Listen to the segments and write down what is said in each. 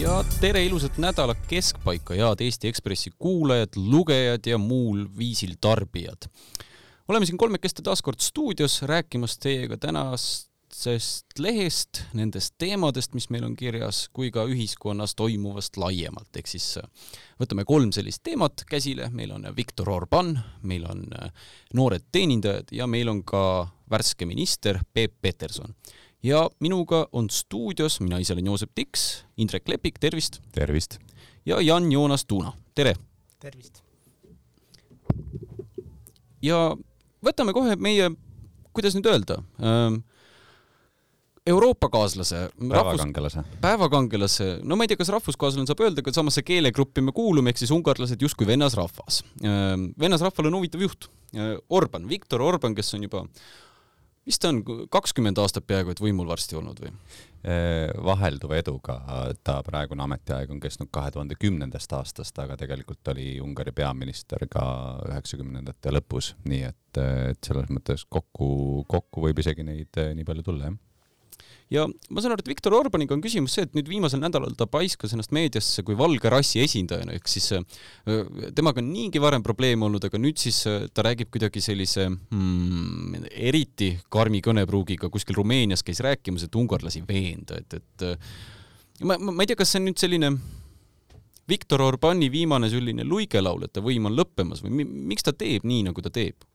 ja tere ilusat nädala keskpaika, head Eesti Ekspressi kuulajad, lugejad ja muul viisil tarbijad. oleme siin kolmekesti taas kord stuudios rääkimas teiega tänasest lehest, nendest teemadest, mis meil on kirjas, kui ka ühiskonnas toimuvast laiemalt, ehk siis äh, võtame kolm sellist teemat käsile, meil on Viktor Orban, meil on äh, noored teenindajad ja meil on ka värske minister Peep Peterson ja minuga on stuudios, mina ise olen Joosep Tiks, Indrek Lepik, tervist! tervist! ja Jan-Joonas Tuuna, tere! tervist! ja võtame kohe meie, kuidas nüüd öelda ähm,, Euroopa-kaaslase, päevakangelase, päevakangelase, no ma ei tea, kas rahvuskaaslane saab öelda, aga samasse keelegruppi me kuulume, ehk siis ungarlased justkui vennasrahvas. Ähm, vennasrahval on huvitav juht, äh, Orban, Viktor Orban, kes on juba vist on kakskümmend aastat peaaegu et võimul varsti olnud või? vahelduva eduga, ta praegune ametiaeg on kestnud kahe tuhande kümnendast aastast, aga tegelikult oli Ungari peaminister ka üheksakümnendate lõpus, nii et, et selles mõttes kokku, kokku võib isegi neid nii palju tulla, jah ja ma saan aru, et Viktor Orbaniga on küsimus see, et nüüd viimasel nädalal ta paiskas ennast meediasse kui valge rassi esindajana, ehk siis temaga on niigi varem probleeme olnud, aga nüüd siis ta räägib kuidagi sellise hmm, eriti karmi kõnepruugiga kuskil Rumeenias käis rääkimas, et ungarlasi veenda, et, et ma, ma, ma ei tea, kas see on nüüd selline Viktor Orbani viimane selline luigelaul, et ta võim on lõppemas või miks ta teeb nii, nagu ta teeb?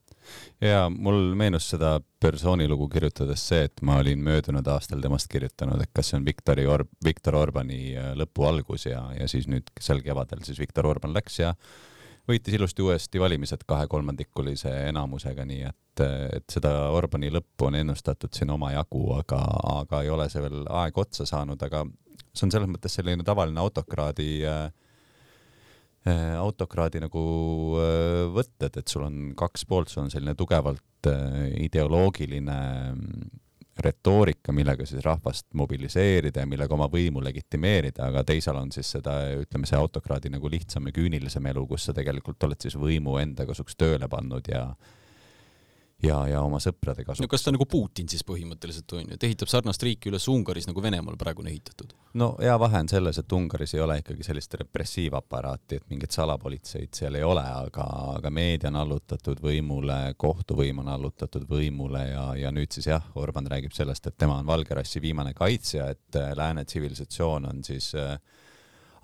Ja mul meenus seda persoonilugu kirjutades see, et ma olin möödunud aastal temast kirjutanud, et kas see on Viktori Or-, Viktor Orbani äh, lõpu algus ja, ja siis nüüd sel kevadel siis Viktor Orban läks ja võitis ilusti uuesti valimised kahekolmandikulise enamusega, nii et, et seda Orbani lõppu on ennustatud siin omajagu, aga, aga ei ole see veel aeg otsa saanud, aga see on selles mõttes selline tavaline autokraadi Äh, autokraadi nagu äh, võtted, et sul on kaks poolt, sul on selline tugevalt äh, ideoloogiline mm, retoorika, millega siis rahvast mobiliseerida ja millega oma võimu legitimeerida, aga teisal on siis seda, ütleme, see autokraadi nagu lihtsam ja küünilisem elu, kus sa tegelikult oled siis võimu enda kasuks tööle pannud ja ja, ja oma sõprade kasuks. no kas ta nagu Putin siis põhimõtteliselt on ju, et ehitab sarnast riiki üles Ungaris, nagu Venemaal praegu on ehitatud? no hea vahe on selles, et Ungaris ei ole ikkagi sellist repressiivaparaati, et mingit salapolitseid seal ei ole, aga, aga meedia on allutatud võimule, kohtuvõim on allutatud võimule ja, ja nüüd siis jah, Orban räägib sellest, et tema on valge rassi viimane kaitsja, et äh, lääne tsivilisatsioon on siis äh,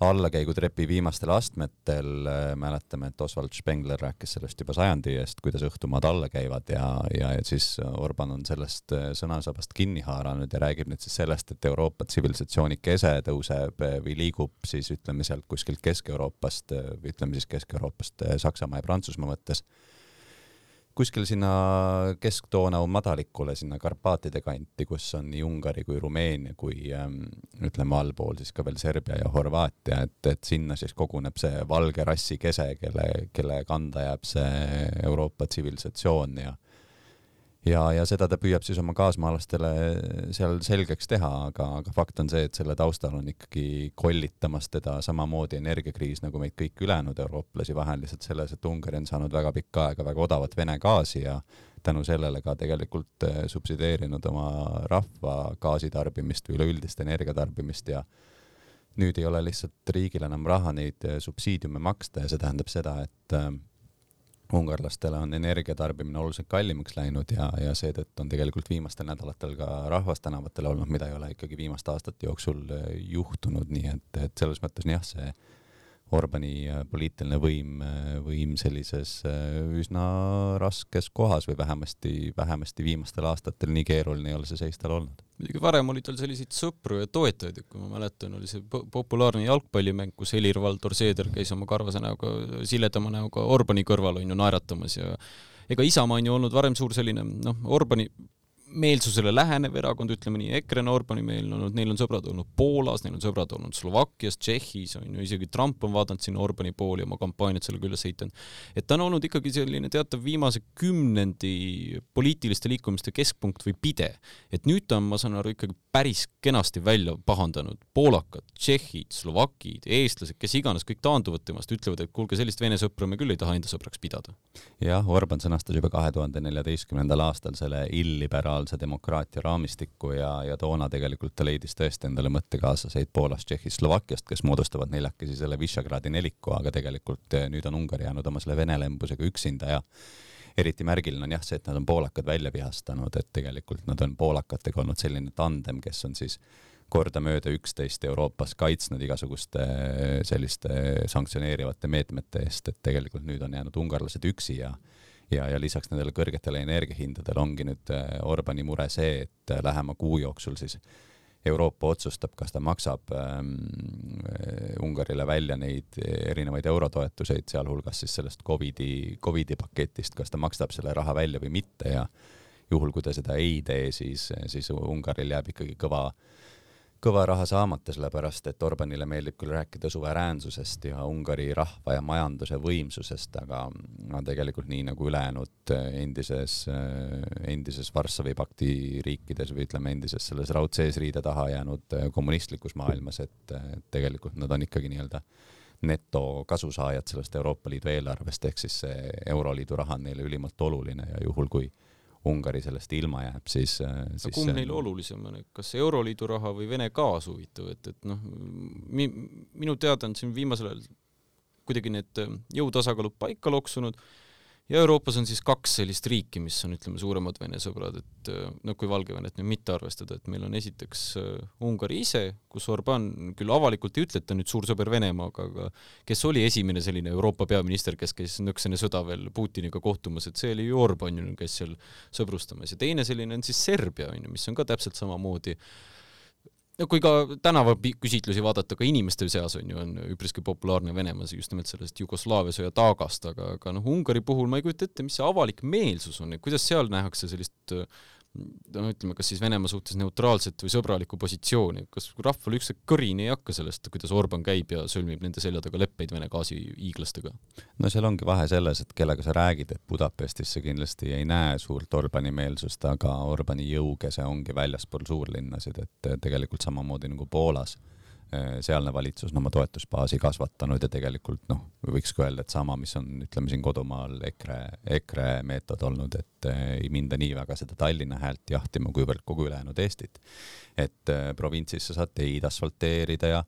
allakäigutrepi viimastel astmetel äh, mäletame, et Oswald Spengler rääkis sellest juba sajandi eest, kuidas õhtumaad alla käivad ja, ja, ja siis Orban on sellest äh, sõnasabast kinni haaranud ja räägib nüüd siis sellest, et Euroopa tsivilisatsiooni kese tõuseb äh, või liigub siis ütleme sealt kuskilt Kesk-Euroopast ütleme siis Kesk-Euroopast Saksamaa ja Prantsusmaa mõttes kuskil sinna Kesk-Donau madalikule, sinna Karpaatide kanti, kus on nii Ungari kui Rumeenia kui ähm, ütleme allpool siis ka veel Serbia ja Horvaatia, et, et sinna siis koguneb see valge rassi kese, kelle, kelle kanda jääb see Euroopa tsivilisatsioon ja ja, ja seda ta püüab siis oma kaasmaalastele seal selgeks teha, aga, aga fakt on see, et selle taustal on ikkagi kollitamas teda samamoodi energiakriis nagu meid kõiki ülejäänud eurooplasi, vahe on lihtsalt selles, et Ungari on saanud väga pikka aega väga odavat Vene gaasi ja tänu sellele ka tegelikult eh, subsideerinud oma rahva gaasitarbimist või üleüldist energiatarbimist ja nüüd ei ole lihtsalt riigil enam raha neid eh, subsiidiume maksta ja see tähendab seda, et eh, ungarlastele on energiatarbimine oluliselt kallimaks läinud ja, ja seetõttu on tegelikult viimastel nädalatel ka rahvas tänavatel olnud, mida ei ole ikkagi viimaste aastate jooksul eh, juhtunud, nii et, et selles mõttes jah, see Orbani äh, poliitiline võim, äh, võim sellises äh, üsna raskes kohas või vähemasti, vähemasti viimastel aastatel nii keeruline ei ole see seis tal olnud. muidugi varem oli tal selliseid sõpru ja toetajaid, et kui ma mäletan, oli see populaarne jalgpallimäng, kus Helir-Valdor Seeder käis oma karvase näoga, siledama näoga Orbani kõrval on ju naeratamas ja ega Isamaa on ju olnud varem suur selline noh, Orbani meelsusele lähenev erakond, ütleme nii, EKRE on Orbani meelne olnud, neil on sõbrad olnud Poolas, neil on sõbrad olnud Slovakkias, Tšehhis on ju, isegi Trump on vaadanud sinna Orbani pooli oma kampaaniat sellega üles ehitanud. et ta on olnud ikkagi selline teatav viimase kümnendi poliitiliste liikumiste keskpunkt või pide. et nüüd ta on, ma saan aru, ikkagi päris kenasti välja pahandanud poolakad, tšehhid, slovakid, eestlased, kes iganes, kõik taanduvad temast, ütlevad, et kuulge, sellist vene sõpra me küll ei taha enda sõbraks pidada. Jah, Orban sõnastas juba kahe tuhande neljateistkümnendal aastal selle illiberaalse liberaalse demokraatia raamistikku ja, ja toona tegelikult ta leidis tõesti endale mõttekaaslaseid Poolast, Tšehhist, Slovakkiast, kes moodustavad neljakesi selle Visegradi neliku, aga tegelikult eh, nüüd on Ungari jäänud oma selle vene lembusega üksinda ja eriti märgiline on jah see, et nad on poolakad välja vihastanud, et tegelikult nad on poolakatega olnud selline tandem, kes on siis kordamööda üksteist Euroopas kaitsnud igasuguste selliste sanktsioneerivate meetmete eest, et tegelikult nüüd on jäänud ungarlased üksi ja ja, ja lisaks nendele kõrgetele energiahindadele ongi nüüd äh, Orbani mure see, et äh, lähema kuu jooksul siis Euroopa otsustab, kas ta maksab ähm, äh, Ungarile välja neid erinevaid eurotoetuseid, sealhulgas siis sellest Covidi, Covidi paketist, kas ta maksab selle raha välja või mitte ja juhul, kui ta seda ei tee, siis, siis Ungaril jääb ikkagi kõva äh, kõva raha saamata, sellepärast et Orbanile meeldib küll rääkida suveräänsusest ja Ungari rahva ja majanduse võimsusest, aga no tegelikult nii nagu ülejäänud endises, endises Varssavi pakti riikides või ütleme, endises selles raudsees riide taha jäänud kommunistlikus maailmas, et tegelikult nad on ikkagi nii-öelda netokasusaajad sellest Euroopa Liidu eelarvest, ehk siis see Euroliidu raha on neile ülimalt oluline ja juhul, kui Ungari sellest ilma jääb, siis, äh, siis kumb neile olulisem on, kas Euroliidu raha või Vene gaas huvitav, et, et noh, mi-, minu teada on siin viimasel ajal kuidagi need jõutasakaalud paika loksunud ja Euroopas on siis kaks sellist riiki, mis on, ütleme, suuremad Vene sõbrad, et noh, kui Valgevenet nüüd mitte arvestada, et meil on esiteks uh, Ungari ise, kus Orban küll avalikult ei ütle, et ta nüüd suur sõber Venemaaga, aga kes oli esimene selline Euroopa peaminister, kes käis nõks enne sõda veel Putiniga kohtumas, et see oli ju Orban ju, kes seal sõbrustamas. Ja teine selline on siis Serbia, on ju, mis on ka täpselt samamoodi. uh, no kui ka tänavaküsitlusi vaadata, ka inimeste seas on ju, on üpriski populaarne Venemaas just nimelt sellest Jugoslaavia sõja taagast, aga, aga noh, Ungari puhul ma ei kujuta ette, mis see avalik meelsus on, et kuidas seal nähakse sellist no ütleme, kas siis Venemaa suhtes neutraalset või sõbralikku positsiooni, kas rahval ükskord kõrini ei hakka sellest, kuidas Orban käib ja sõlmib nende selja taga leppeid Vene gaasihiiglastega? no seal ongi vahe selles, et kellega sa räägid, et Budapestis sa kindlasti ei näe suurt Orbani meelsust, aga Orbani jõukese ongi väljaspool suurlinnasid, et tegelikult samamoodi nagu Poolas sealne valitsus on oma toetusbaasi kasvatanud ja tegelikult noh, võiks ka öelda, et sama, mis on, ütleme siin kodumaal EKRE, EKRE meetod olnud, et äh, ei minda nii väga seda Tallinna häält jahtima, kuivõrd kogu ülejäänud Eestit. et äh, provintsis sa saad teid asfalteerida ja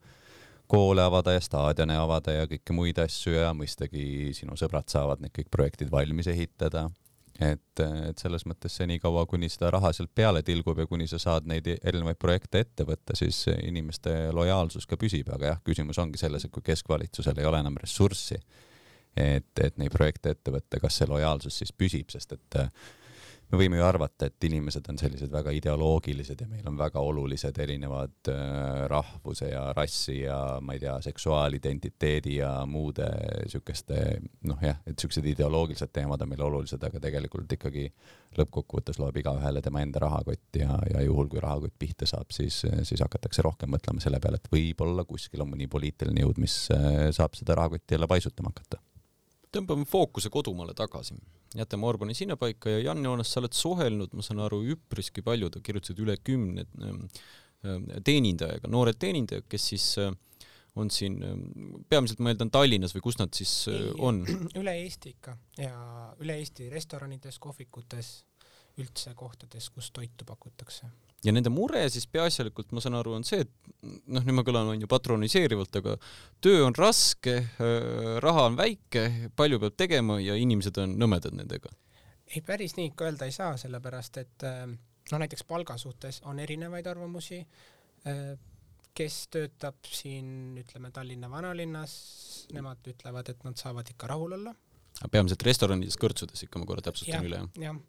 koole avada ja staadione avada ja kõiki muid asju ja mõistagi sinu sõbrad saavad need kõik projektid valmis ehitada et, et selles mõttes senikaua, kuni seda raha sealt peale tilgub ja kuni sa saad neid erinevaid projekte ette võtta, siis inimeste lojaalsus ka püsib, aga jah, küsimus ongi selles, et kui keskvalitsusel ei ole enam ressurssi, et, et neid projekte ette võtta, kas see lojaalsus siis püsib, sest et äh, me võime ju arvata, et inimesed on sellised väga ideoloogilised ja meil on väga olulised erinevad äh, rahvuse ja rassi ja ma ei tea, seksuaalidentiteedi ja muude siukeste noh, jah, et siuksed ideoloogilised teemad on meile olulised, aga tegelikult ikkagi lõppkokkuvõttes loeb igaühele tema enda rahakott ja, ja juhul, kui rahakott pihta saab, siis, siis hakatakse rohkem mõtlema selle peale, et võib-olla kuskil on mõni poliitiline jõud, mis äh, saab seda rahakotti jälle paisutama hakata. Tõmbame fookuse kodumaale tagasi, jätame Orbani sinnapaika ja Jan Joonas, sa oled suhelnud, ma saan aru, üpriski paljud, kirjutasid üle kümne ähm, ähm, teenindajaga, noored teenindajad, kes siis äh, on siin, ähm, peamiselt ma eeldan Tallinnas või kus nad siis äh, Ei, on? üle Eesti ikka ja üle Eesti restoranides, kohvikutes, üldse kohtades, kus toitu pakutakse ja nende mure siis peaasjalikult, ma saan aru, on see, et noh, nüüd ma kõlan on ju patroniseerivalt, aga töö on raske, raha on väike, palju peab tegema ja inimesed on nõmedad nendega. ei, päris nii ikka öelda ei saa, sellepärast et noh, näiteks palga suhtes on erinevaid arvamusi. kes töötab siin, ütleme Tallinna vanalinnas, nemad ütlevad, et nad saavad ikka rahul olla. peamiselt restoranides, kõrtsudes ikka ma korra täpsustan ja, üle, jah? jah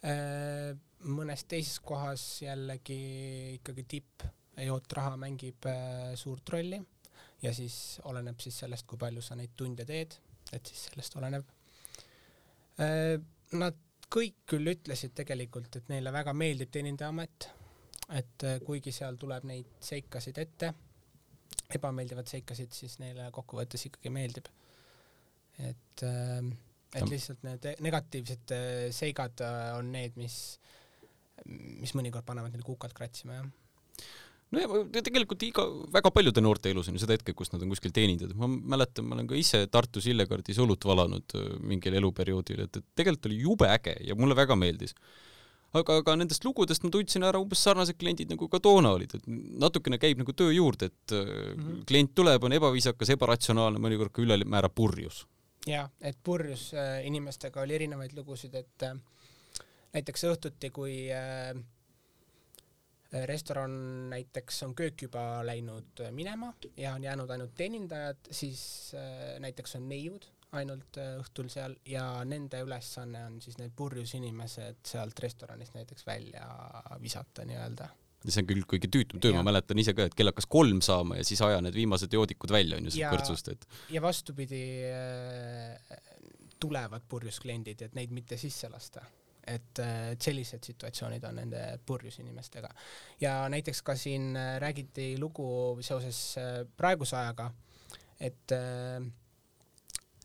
mõnes teises kohas jällegi ikkagi tippjootraha mängib äh, suurt rolli ja siis oleneb siis sellest, kui palju sa neid tunde teed, et siis sellest oleneb. Äh, nad kõik küll ütlesid tegelikult, et neile väga meeldib teenindajaamet, et äh, kuigi seal tuleb neid seikasid ette, ebameeldivad seikasid, siis neile kokkuvõttes ikkagi meeldib. et, et lihtsalt need negatiivsed seigad on need, mis mis mõnikord panevad neil kukalt kratsima, jah no ja tegelikult iga, väga paljude noorte elus on ju seda hetke, kus nad on kuskil teenindatud, ma mäletan, ma olen ka ise Tartus Illekardis õlut valanud äh, mingil eluperioodil, et, et tegelikult oli jube äge ja mulle väga meeldis. aga, aga nendest lugudest ma tundsin ära umbes sarnased kliendid nagu ka toona olid, et natukene käib nagu töö juurde, et mm -hmm. klient tuleb, on ebaviisakas, ebaratsionaalne, mõnikord ka ülemäära purjus. Jah, et purjus äh, inimestega oli erinevaid lugusid, et äh, näiteks õhtuti, kui äh, restoran näiteks on köök juba läinud minema ja on jäänud ainult teenindajad, siis näiteks on neiud ainult õhtul seal ja nende ülesanne on siis need purjus inimesed sealt restoranist näiteks välja visata nii-öelda. Ja see on küll kõige tüütum töö, ma mäletan ise ka, et kell hakkas kolm saama ja siis aja need viimased joodikud välja onju sealt kõrtsust, et. ja vastupidi äh, tulevad purjus kliendid, et neid mitte sisse lasta et, äh, et sellised situatsioonid on nende purjus inimestega. ja näiteks ka siin räägiti lugu seoses praeguse ajaga, et äh,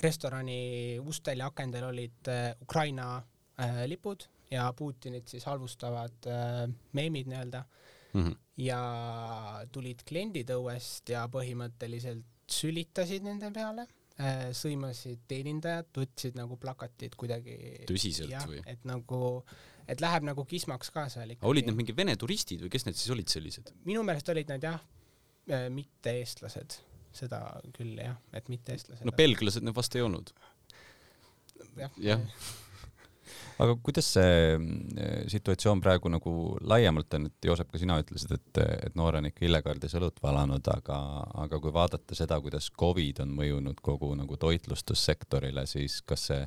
restorani ustel ja akendel olid äh, Ukraina äh, lipud ja Putinit siis halvustavad äh, meemid nii-öelda mm. -hmm. ja tulid kliendid õuest ja põhimõtteliselt sülitasid nende peale äh,, sõimasid teenindajat, võtsid nagu plakatid kuidagi tõsiselt jah, või? et nagu, et läheb nagu kismaks ka seal ikkagi. olid need mingi Vene turistid või kes need siis olid sellised? minu meelest olid nad jah, äh, mitte eestlased seda küll jah, et mitte eestlased. no belglased need vast ei olnud. jah ja. Aga kuidas see mm, situatsioon praegu nagu laiemalt on, et Joosep, ka sina ütlesid, et, et noor on ikka illegaaldes õlut valanud, aga, aga kui vaadata seda, kuidas Covid on mõjunud kogu nagu toitlustussektorile, siis kas see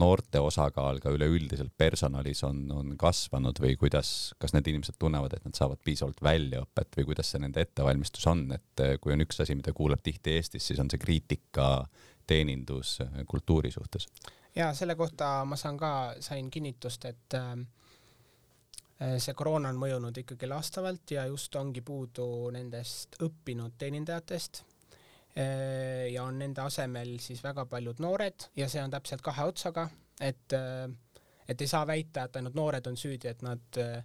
noorte osakaal ka üleüldiselt personalis on, on kasvanud või kuidas, kas need inimesed tunnevad, et nad saavad piisavalt väljaõpet või kuidas see nende ettevalmistus on, et eh, kui on üks asi, mida kuuleb tihti Eestis, siis on see kriitika teeninduskultuuri suhtes? Ja selle kohta ma saan ka, sain kinnitust, et äh, see koroona on mõjunud ikkagi lastavalt ja just ongi puudu nendest õppinud teenindajatest Äh, ja on nende asemel siis väga paljud noored ja see on täpselt kahe otsaga, et, äh, et ei saa väita, et ainult noored on süüdi, et nad äh,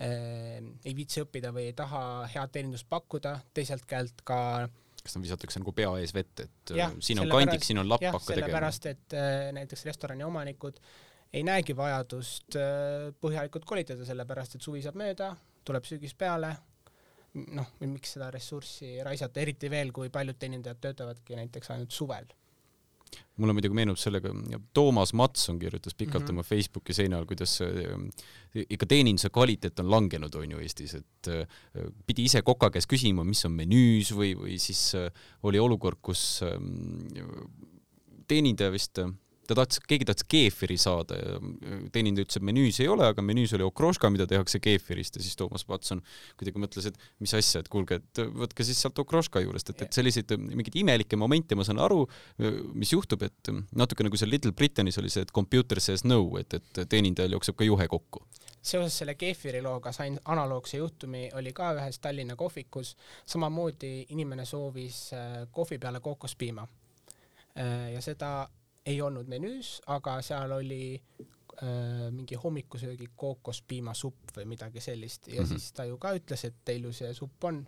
ei viitsi õppida või ei taha head teenindust pakkuda, teiselt käelt ka kas nad visatakse nagu pea ees vette, et ja, siin on kandik, siin on lapp, hakka tegema? sellepärast, et näiteks restorani omanikud ei näegi vajadust põhjalikult kolitada, sellepärast et suvi saab mööda, tuleb sügis peale, noh, miks seda ressurssi raisata, eriti veel, kui paljud teenindajad töötavadki näiteks ainult suvel mulle muidugi meenub sellega, Toomas Matson kirjutas pikalt mm -hmm. oma Facebooki seina all, kuidas äh, ikka teeninduse kvaliteet on langenud, on ju Eestis, et äh, pidi ise koka käest küsima, mis on menüüs või, või siis äh, oli olukord, kus teenindaja vist ta tahtis, keegi tahtis keefiri saada ja teenindaja ütles, et menüüs ei ole, aga menüüs oli okroška, mida tehakse keefirist ja siis Toomas Patson kuidagi mõtles, et mis asja, et kuulge, et võtke siis sealt okroška juurest, et, et selliseid mingeid imelikke momente ma saan aru, mis juhtub, et natuke nagu seal Little Britannis oli see, et computer says no, et, et teenindajal jookseb ka juhe kokku seoses selle keefiri looga sain analoogse juhtumi, oli ka ühes Tallinna kohvikus, samamoodi inimene soovis äh, kohvi peale kookospiima. Äh, ja seda ei olnud menüüs, aga seal oli äh, mingi hommikusöögi kookospiimasupp või midagi sellist ja mm -hmm. siis ta ju ka ütles, et teil ju see supp on.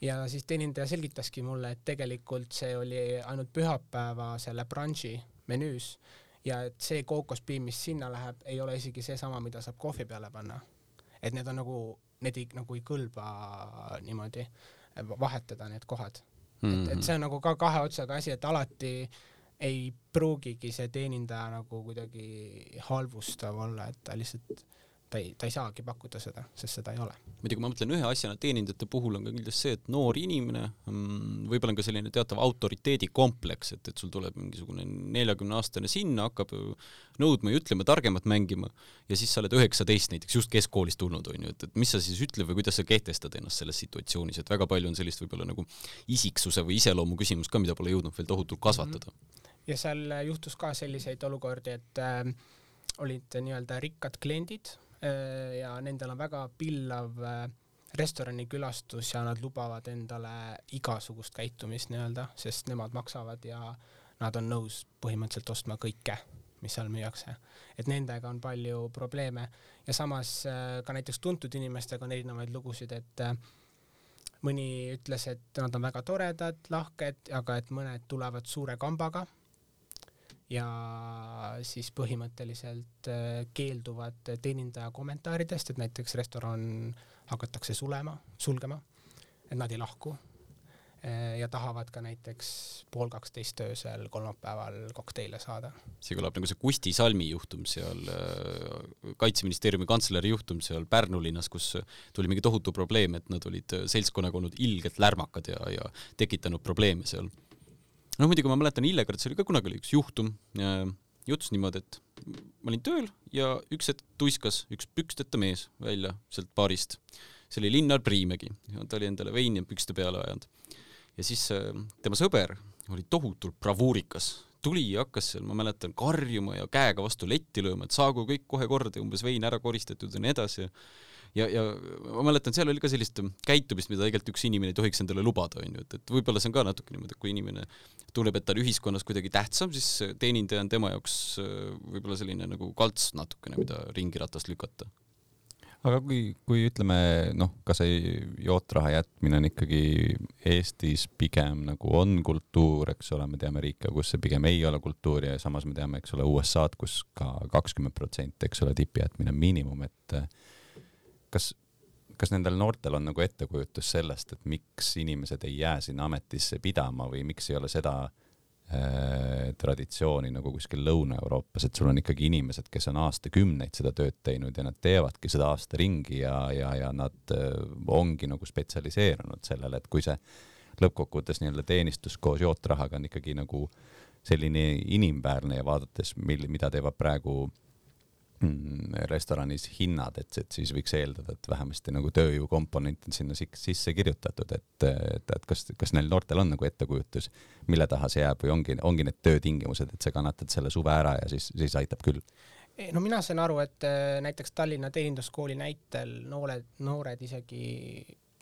ja siis teenindaja selgitaski mulle, et tegelikult see oli ainult pühapäeva selle brunch'i menüüs ja et see kookospiim, mis sinna läheb, ei ole isegi seesama, mida saab kohvi peale panna. et need on nagu, need ei, nagu ei kõlba niimoodi vahetada, need kohad mm. -hmm. et, et mhm. see on nagu ka kahe otsaga asi, et alati äh, ei pruugigi see teenindaja nagu kuidagi halvustav olla, et ta lihtsalt, ta ei, ta ei saagi pakkuda seda, sest seda ei ole. muidugi ma mõtlen ühe asjana teenindajate puhul on ka kindlasti see, et noor inimene, mm, võib-olla on ka selline teatav autoriteedikompleks, et, et sul tuleb mingisugune neljakümne aastane sinna, hakkab nõudma ja ütlema, targemat mängima ja siis sa oled üheksateist näiteks just keskkoolist tulnud, on ju, et, et mis sa siis ütled või kuidas sa kehtestad ennast selles situatsioonis, et väga palju on sellist võib-olla nagu isiksuse või iseloomu küsimust ka, mida pole jõudnud veel tohutult kasvatada mm. -hmm ja seal juhtus ka selliseid olukordi, et äh, olid nii-öelda rikkad kliendid äh, ja nendel on väga pillav äh, restoranikülastus ja nad lubavad endale igasugust käitumist nii-öelda, sest nemad maksavad ja nad on nõus põhimõtteliselt ostma kõike, mis seal müüakse. et nendega on palju probleeme ja samas äh, ka näiteks tuntud inimestega on erinevaid lugusid, et äh, mõni ütles, et nad on väga toredad, lahked, aga et mõned tulevad suure kambaga ja siis põhimõtteliselt äh, keelduvad teenindaja kommentaaridest, et näiteks restoran hakatakse sulema, sulgema, et nad ei lahku äh, ja tahavad ka näiteks pool kaksteist öösel kolmapäeval kokteile saada. see kõlab nagu see Kusti Salmi juhtum seal, äh, kaitseministeeriumi kantsleri juhtum seal Pärnu linnas, kus tuli mingi tohutu probleem, et nad olid seltskonnaga olnud ilgelt lärmakad ja, ja tekitanud probleeme seal noh, muidugi ma mäletan Illegardis oli ka kunagi oli üks juhtum, juhtus niimoodi, et ma olin tööl ja üks hetk tuiskas üks püksteta mees välja sealt baarist. see oli Linnar Priimägi, ta oli endale veini pükste peale ajanud. ja siis äh, tema sõber oli tohutult bravuurikas, tuli ja hakkas seal, ma mäletan, karjuma ja käega vastu letti lööma, et saagu kõik kohe korda, umbes vein ära koristatud ja nii edasi ja, ja ma mäletan, seal oli ka sellist käitumist, mida tegelikult üks inimene ei tohiks endale lubada, onju, et, et võib-olla see on ka natuke niimoodi, et kui inimene tunneb, et ta on ühiskonnas kuidagi tähtsam, siis teenindaja on tema jaoks äh, võib-olla selline nagu kalts natukene, mida ringiratast lükata. Aga kui, kui ütleme noh, ka see jootraha jätmine on ikkagi Eestis pigem nagu on kultuur, eks ole, me teame riike, kus see pigem ei ole kultuur ja samas me teame, eks ole, USA-d, kus ka kakskümmend protsenti, eks ole, tipi jätmine on miinimum, et kas, kas nendel noortel on nagu ettekujutus sellest, et miks inimesed ei jää sinna ametisse pidama või miks ei ole seda äh, traditsiooni nagu kuskil Lõuna-Euroopas, et sul on ikkagi inimesed, kes on aastakümneid seda tööd teinud ja nad teevadki seda aasta ringi ja, ja, ja nad äh, ongi nagu spetsialiseerunud sellele, et kui see lõppkokkuvõttes nii-öelda teenistus koos jootrahaga on ikkagi nagu selline inimväärne ja vaadates, mil, mida teevad praegu Mm, restoranis hinnad, et, et siis võiks eeldada, et vähemasti nagu tööjõukomponent on sinna sisse kirjutatud, et, et, et kas, kas neil noortel on nagu ettekujutus, mille taha see jääb või ongi, ongi need töötingimused, et sa kannatad selle suve ära ja siis, siis aitab küll? no mina saan aru, et äh, näiteks Tallinna Teeninduskooli näitel noored, noored isegi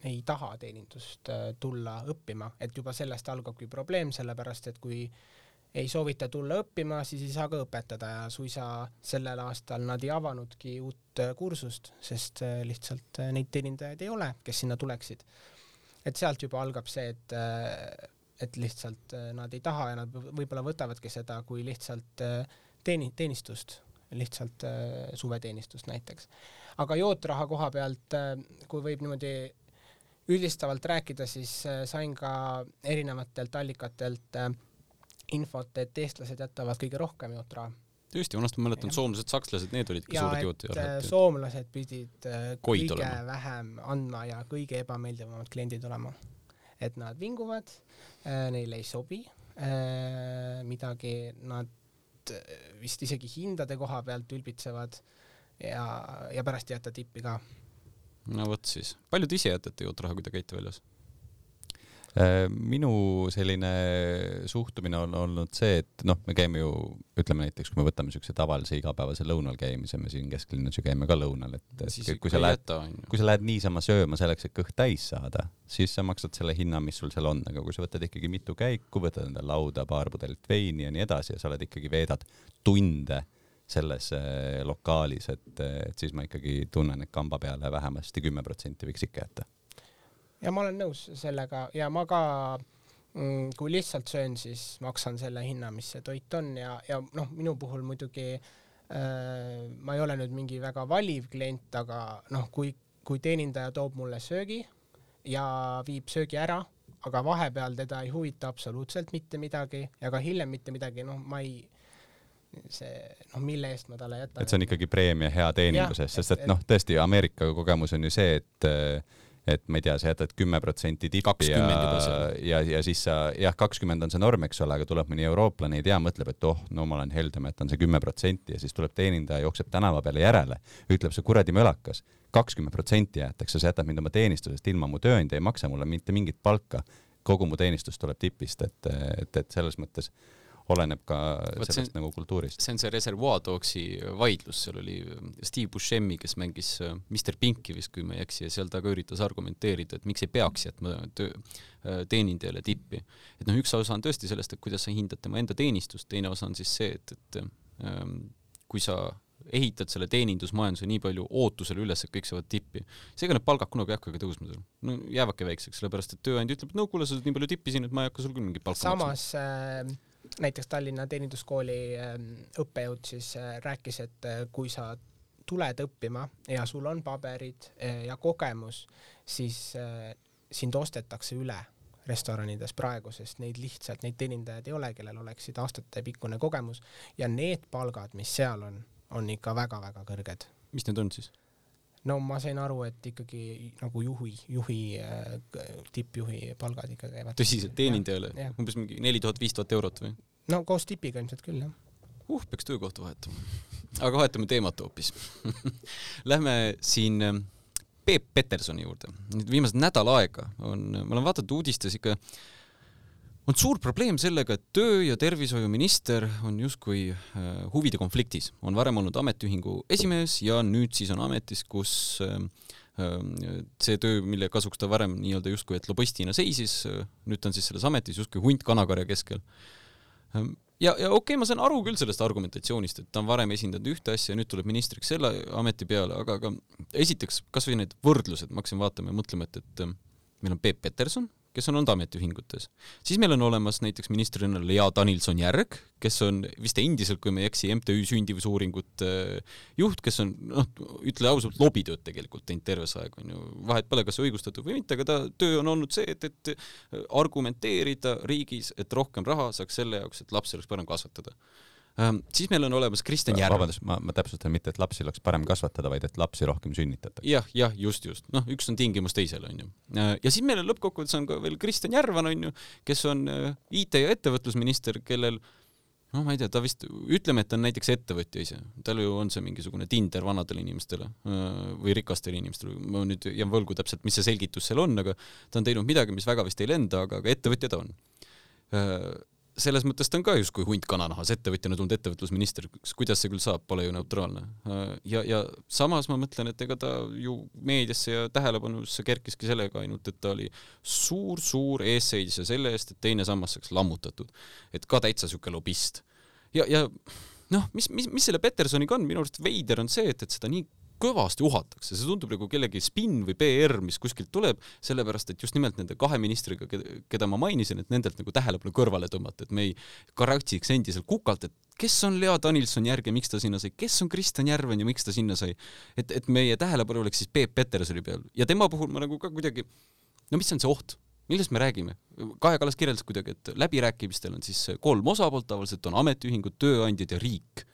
ei taha teenindust äh, tulla õppima, et juba sellest algabki probleem, sellepärast et kui äh, ei soovita tulla õppima, siis ei saa ka õpetada ja suisa sellel aastal nad ei avanudki uut äh, kursust, sest äh, lihtsalt äh, neid teenindajaid ei ole, kes sinna tuleksid. et sealt juba algab see, et, et lihtsalt nad ei taha ja nad võib-olla võtavadki seda kui lihtsalt teeni-, teenistust, lihtsalt suveteenistust näiteks. aga jootraha koha pealt, kui võib niimoodi üldistavalt rääkida, siis sain ka erinevatelt allikatelt äh, infot, et eestlased jätavad kõige rohkem jootraha. tõesti, vanasti ma mäletan, soomlased, sakslased, need olidki ja, suured jootjad. Äh, soomlased pidid äh, Koid kõige olema. vähem andma ja kõige ebameeldivamad kliendid olema. et nad vinguvad, äh, neile ei sobi midagi, nad vist isegi hindade koha pealt ülbitsevad ja, ja pärast ei jäta tippi ka. no vot siis, palju te ise jätate jootraha, kui te käite väljas? Äh, minu selline suhtumine on olnud see, et noh, me käime ju, ütleme näiteks, kui me võtame siukse tavalise igapäevase lõunal käimise, me siin kesklinnas ju käime ka lõunal, et siis kui sa lähed, kui sa lähed niisama sööma selleks, et kõht täis saada, siis sa maksad selle hinna, mis sul seal on, aga kui sa võtad ikkagi mitu käiku, võtad endale lauda paar pudelit veini ja nii edasi ja sa oled ikkagi, veedad tunde selles äh, lokaalis, et, et siis ma ikkagi tunnen, et kamba peale vähemasti kümme protsenti võiks ikka jätta ja ma olen nõus sellega ja ma ka mm, kui lihtsalt söön, siis maksan selle hinna, mis see toit on ja, ja noh, minu puhul muidugi äh, ma ei ole nüüd mingi väga valiv klient, aga noh, kui, kui teenindaja toob mulle söögi ja viib söögi ära, aga vahepeal teda ei huvita absoluutselt mitte midagi ja ka hiljem mitte midagi, noh, ma ei see noh, mille eest ma talle jätan. et see on ikkagi preemia hea teeninduse eest, sest et, et noh, tõesti Ameerika kogemus on ju see, et äh, et ma ei tea, sa jätad kümme protsenti tippi ja, ja, ja siis sa jah, kakskümmend on see norm, eks ole, aga tuleb mõni eurooplane, ei tea, mõtleb, et oh, no ma olen heldem, jätan see kümme protsenti ja siis tuleb teenindaja, jookseb tänava peale järele, ütleb see kuradi mölakas, kakskümmend protsenti jäetakse, sa jätad mind oma teenistusest ilma, mu tööandja ei maksa mulle mitte mingit palka, kogu mu teenistus tuleb tipist, et, et, et selles mõttes oleneb ka Võt sellest see, nagu kultuurist. see on see Reservoir Dogsi vaidlus, seal oli Steve Buscemi, kes mängis äh, Mr Pinki vist, kui ma ei eksi, ja seal ta ka üritas argumenteerida, et miks ei peaks jätma töö, äh, teenindajale tippi. et noh, üks osa on tõesti sellest, et kuidas sa hindad tema enda teenistust, teine osa on siis see, et, et ähm, kui sa ehitad selle teenindusmajanduse nii palju ootusele üles, et kõik saavad tippi. seega need palgad kunagi ei hakkagi tõusma seal. no jäävadki väikseks, sellepärast et tööandja ütleb, et no kuule, sa saad nii palju tippi siin, et ma ei hakka sul küll mingit palka samas, maksma. Samas äh näiteks Tallinna Teeninduskooli ähm, õppejõud siis äh, rääkis, et äh, kui sa tuled õppima ja sul on paberid äh, ja kogemus, siis sind ostetakse üle restoranides praegu, sest neid lihtsalt, neid teenindajaid ei ole, kellel oleksid aastatepikkune kogemus ja need palgad, mis seal on, on ikka väga-väga kõrged. mis need on siis? No ma sain aru, et ikkagi nagu juhi, juhi, tippjuhi palgad ikka käivad. tõsiselt, teenindajale? umbes mingi neli tuhat, viis tuhat eurot või? no koos tipiga ilmselt küll, jah. uh, peaks töökohta vahetama. aga vahetame teemat hoopis Lähme siin ähm, Peep Petersoni juurde. nüüd viimased nädal aega on, ma olen vaadanud uudistes ikka on suur probleem sellega, et töö- ja tervishoiuminister on justkui äh, huvide konfliktis, on varem olnud ametiühingu esimees ja nüüd siis on ametis, kus äh, äh, see töö, mille kasuks ta varem nii-öelda justkui, et lobistina seisis, nüüd ta on siis selles ametis justkui hunt kanakarja keskel. ja, ja okei okay,, ma saan aru küll sellest argumentatsioonist, et ta on varem esindanud ühte asja ja nüüd tuleb ministriks selle ameti peale, aga, aga esiteks kasvõi need võrdlused, ma hakkasin vaatama ja mõtlema, et, et meil on Peep Peterson, kes on olnud ametiühingutes. siis meil on olemas näiteks ministrina Lea Danilson-Järg, kes on vist endiselt, kui ma ei eksi, MTÜ sündivusuuringute juht, kes on noh, ütle ausalt, lobitööd tegelikult teinud terve see aeg, on ju, vahet pole, kas õigustatud või mitte, aga ta töö on olnud see, et, et argumenteerida riigis, et rohkem raha saaks selle jaoks, et lapsi oleks parem kasvatada siis meil on olemas Kristjan Järv. vabandust, ma, ma täpsustan mitte, et lapsi oleks parem kasvatada, vaid et lapsi rohkem sünnitatakse. jah, jah, just, just, noh, üks on tingimus teisele, onju. Äh, ja siis meil on lõppkokkuvõttes on ka veel Kristjan Järvan, onju, kes on äh, IT- ja ettevõtlusminister, kellel noh, ma ei tea, ta vist, ütleme, et ta on näiteks ettevõtja ise, tal ju on see mingisugune Tinder vanadele inimestele äh, või rikastele inimestele, ma nüüd jään võlgu täpselt, mis see selgitus seal on, aga ta on teinud midagi, mis väga vist ei lenda, aga, aga ettevõtja ta on selles mõttes ta on ka justkui hunt kananahas, ettevõtjana tulnud ettevõtlusminister, kuidas see küll saab, pole ju neutraalne. ja, ja samas ma mõtlen, et ega ta ju meediasse ja tähelepanusse kerkiski sellega ainult, et ta oli suur-suur eesseisja selle eest, et teine sammas saaks lammutatud. et ka täitsa siuke lobist. ja, ja noh, mis, mis, mis selle Petersoniga on, minu arust veider on see, et, et seda nii kõvasti uhatakse, see tundub nagu kellegi spinn või PR, mis kuskilt tuleb, sellepärast et just nimelt nende kahe ministriga, keda ma mainisin, et nendelt nagu tähelepanu kõrvale tõmmata, et me ei karatsiks endiselt kukalt, et kes on Lea Danilson-Järg ja miks ta sinna sai, kes on Kristjan Järven ja miks ta sinna sai. et, et meie tähelepanu oleks siis Peep Petersoni peal ja tema puhul ma nagu ka kuidagi, no mis on see oht? millest me räägime? Kaja Kallas kirjeldas kuidagi, et läbirääkimistel on siis kolm osapoolt, tavaliselt on ametiühingud, tööandjad ja riik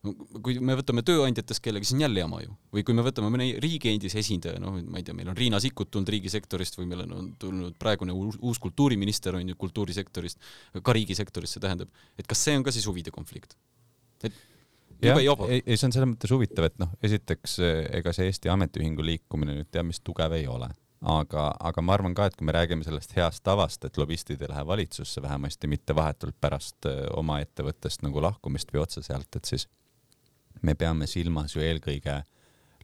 kui me võtame tööandjatest kellegi, siis on jälle jama ju. või kui me võtame mõne riigi endise esindaja, noh, ma ei tea, meil on Riina Sikkut tulnud riigisektorist või meil on, tulnud praegune uus, uus kultuuriminister on ju kultuurisektorist, ka riigisektorist, see tähendab, et kas see on ka siis huvide konflikt? et jah, ei, ei see on selles mõttes huvitav, et noh, esiteks ega see Eesti Ametiühingu liikumine nüüd teab mis tugev ei ole aga, aga ma arvan ka, et kui me räägime sellest heast tavast, et lobistid ei lähe valitsusse vähemasti mitte vahetult pärast oma ettevõttest nagu lahkumist või otse sealt, et siis me peame silmas ju eelkõige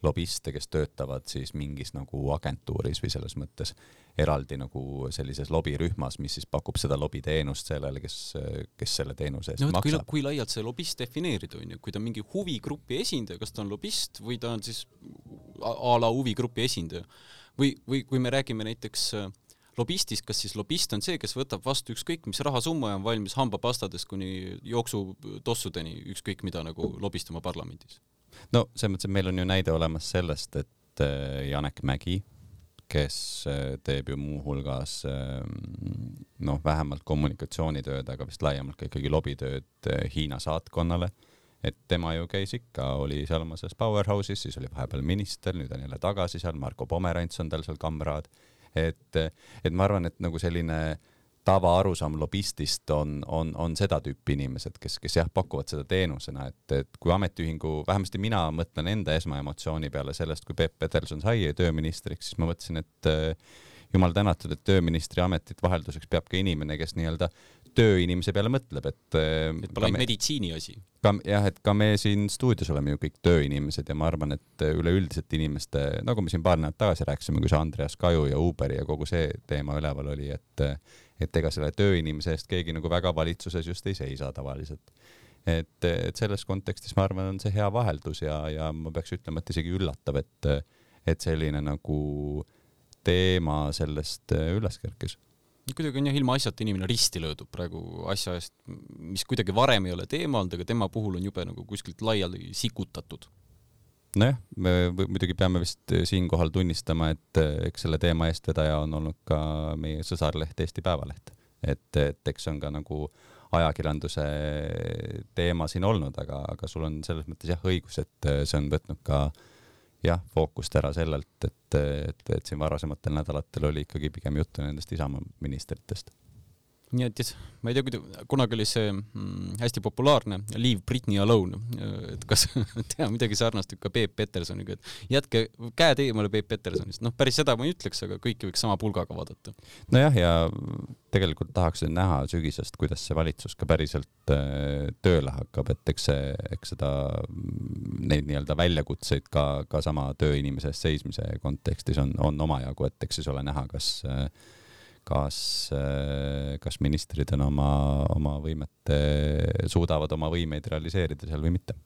lobiste, kes töötavad siis mingis nagu agentuuris või selles mõttes eraldi nagu sellises lobirühmas, mis siis pakub seda lobiteenust sellele, kes, kes selle teenuse eest no, maksab. kui laialt see lobist defineerida on ju, kui ta mingi huvigrupi esindaja, kas ta on lobist või ta on siis a la huvigrupi esindaja või, või kui me räägime näiteks äh, lobistist, kas siis lobist on see, kes võtab vastu ükskõik mis rahasumma ja on valmis hambapastadest kuni jooksutossudeni ükskõik mida nagu lobistama parlamendis? no selles mõttes, et meil on ju näide olemas sellest, et äh, Janek Mägi, kes äh, teeb ju muuhulgas ähm, noh, vähemalt kommunikatsioonitööd, aga vist laiemalt ka ikkagi lobitööd äh, Hiina saatkonnale et tema ju käis ikka, oli seal oma selles Powerhouse'is, siis oli vahepeal minister, nüüd on jälle tagasi seal, Marko Pomerants on tal seal kamraad et, et ma arvan, et nagu selline tavaarusaam lobistist on, on, on seda tüüpi inimesed, kes, kes jah, pakuvad seda teenusena, et, et kui ametiühingu, vähemasti mina mõtlen enda esmaemotsiooni peale sellest, kui Peep Peterson sai tööministriks, siis ma mõtlesin, et jumal tänatud, et tööministri ametit vahelduseks peab ka inimene, kes nii-öelda tööinimese peale mõtleb, et. et pole ainult meditsiini asi. ka jah, et ka me siin stuudios oleme ju kõik tööinimesed ja ma arvan, et üleüldiselt inimeste, nagu me siin paar nädalat tagasi rääkisime, kui see Andreas Kaju ja Uberi ja kogu see teema üleval oli, et, et ega selle tööinimese eest keegi nagu väga valitsuses just ei seisa tavaliselt. et, et selles kontekstis ma arvan, on see hea vaheldus ja, ja ma peaks ütlema, et isegi üllatav, et, et selline nagu teema sellest üles kerkis kuidagi on jah ilmaasjata inimene risti löödud praegu asja eest, mis kuidagi varem ei ole teema olnud, aga tema puhul on jube nagu kuskilt laiali sikutatud. nojah, me muidugi peame vist siinkohal tunnistama, et eks selle teema eestvedaja on olnud ka meie sõsarleht Eesti Päevaleht. et, et eks see on ka nagu ajakirjanduse teema siin olnud, aga, aga sul on selles mõttes jah õigus, et see on võtnud ka jah, fookust ära sellelt, et, et, et siin varasematel nädalatel oli ikkagi pigem juttu nendest Isamaa ministritest nii et ma ei tea, kuida-, kunagi oli see mm, hästi populaarne Leave Britney alone, et kas teha midagi sarnast ikka Peep Petersoniga, et jätke käed eemale Peep Petersonist, noh, päris seda ma ei ütleks, aga kõiki võiks sama pulgaga vaadata. nojah, ja tegelikult tahaks näha sügisest, kuidas see valitsus ka päriselt äh, tööle hakkab, et eks see, eks seda, neid nii-öelda väljakutseid ka, ka sama tööinimese eest seismise kontekstis on, on omajagu, et eks siis ole näha, kas äh, kas, äh, kas ministrid on oma, oma võimet, suudavad oma võimeid realiseerida seal või mitte.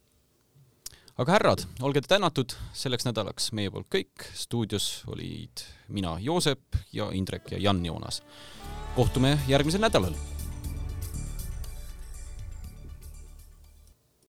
aga härrad, olge tänatud selleks nädalaks meie poolt kõik. stuudios olid mina, Joosep ja Indrek ja Jan Joonas. kohtume järgmisel nädalal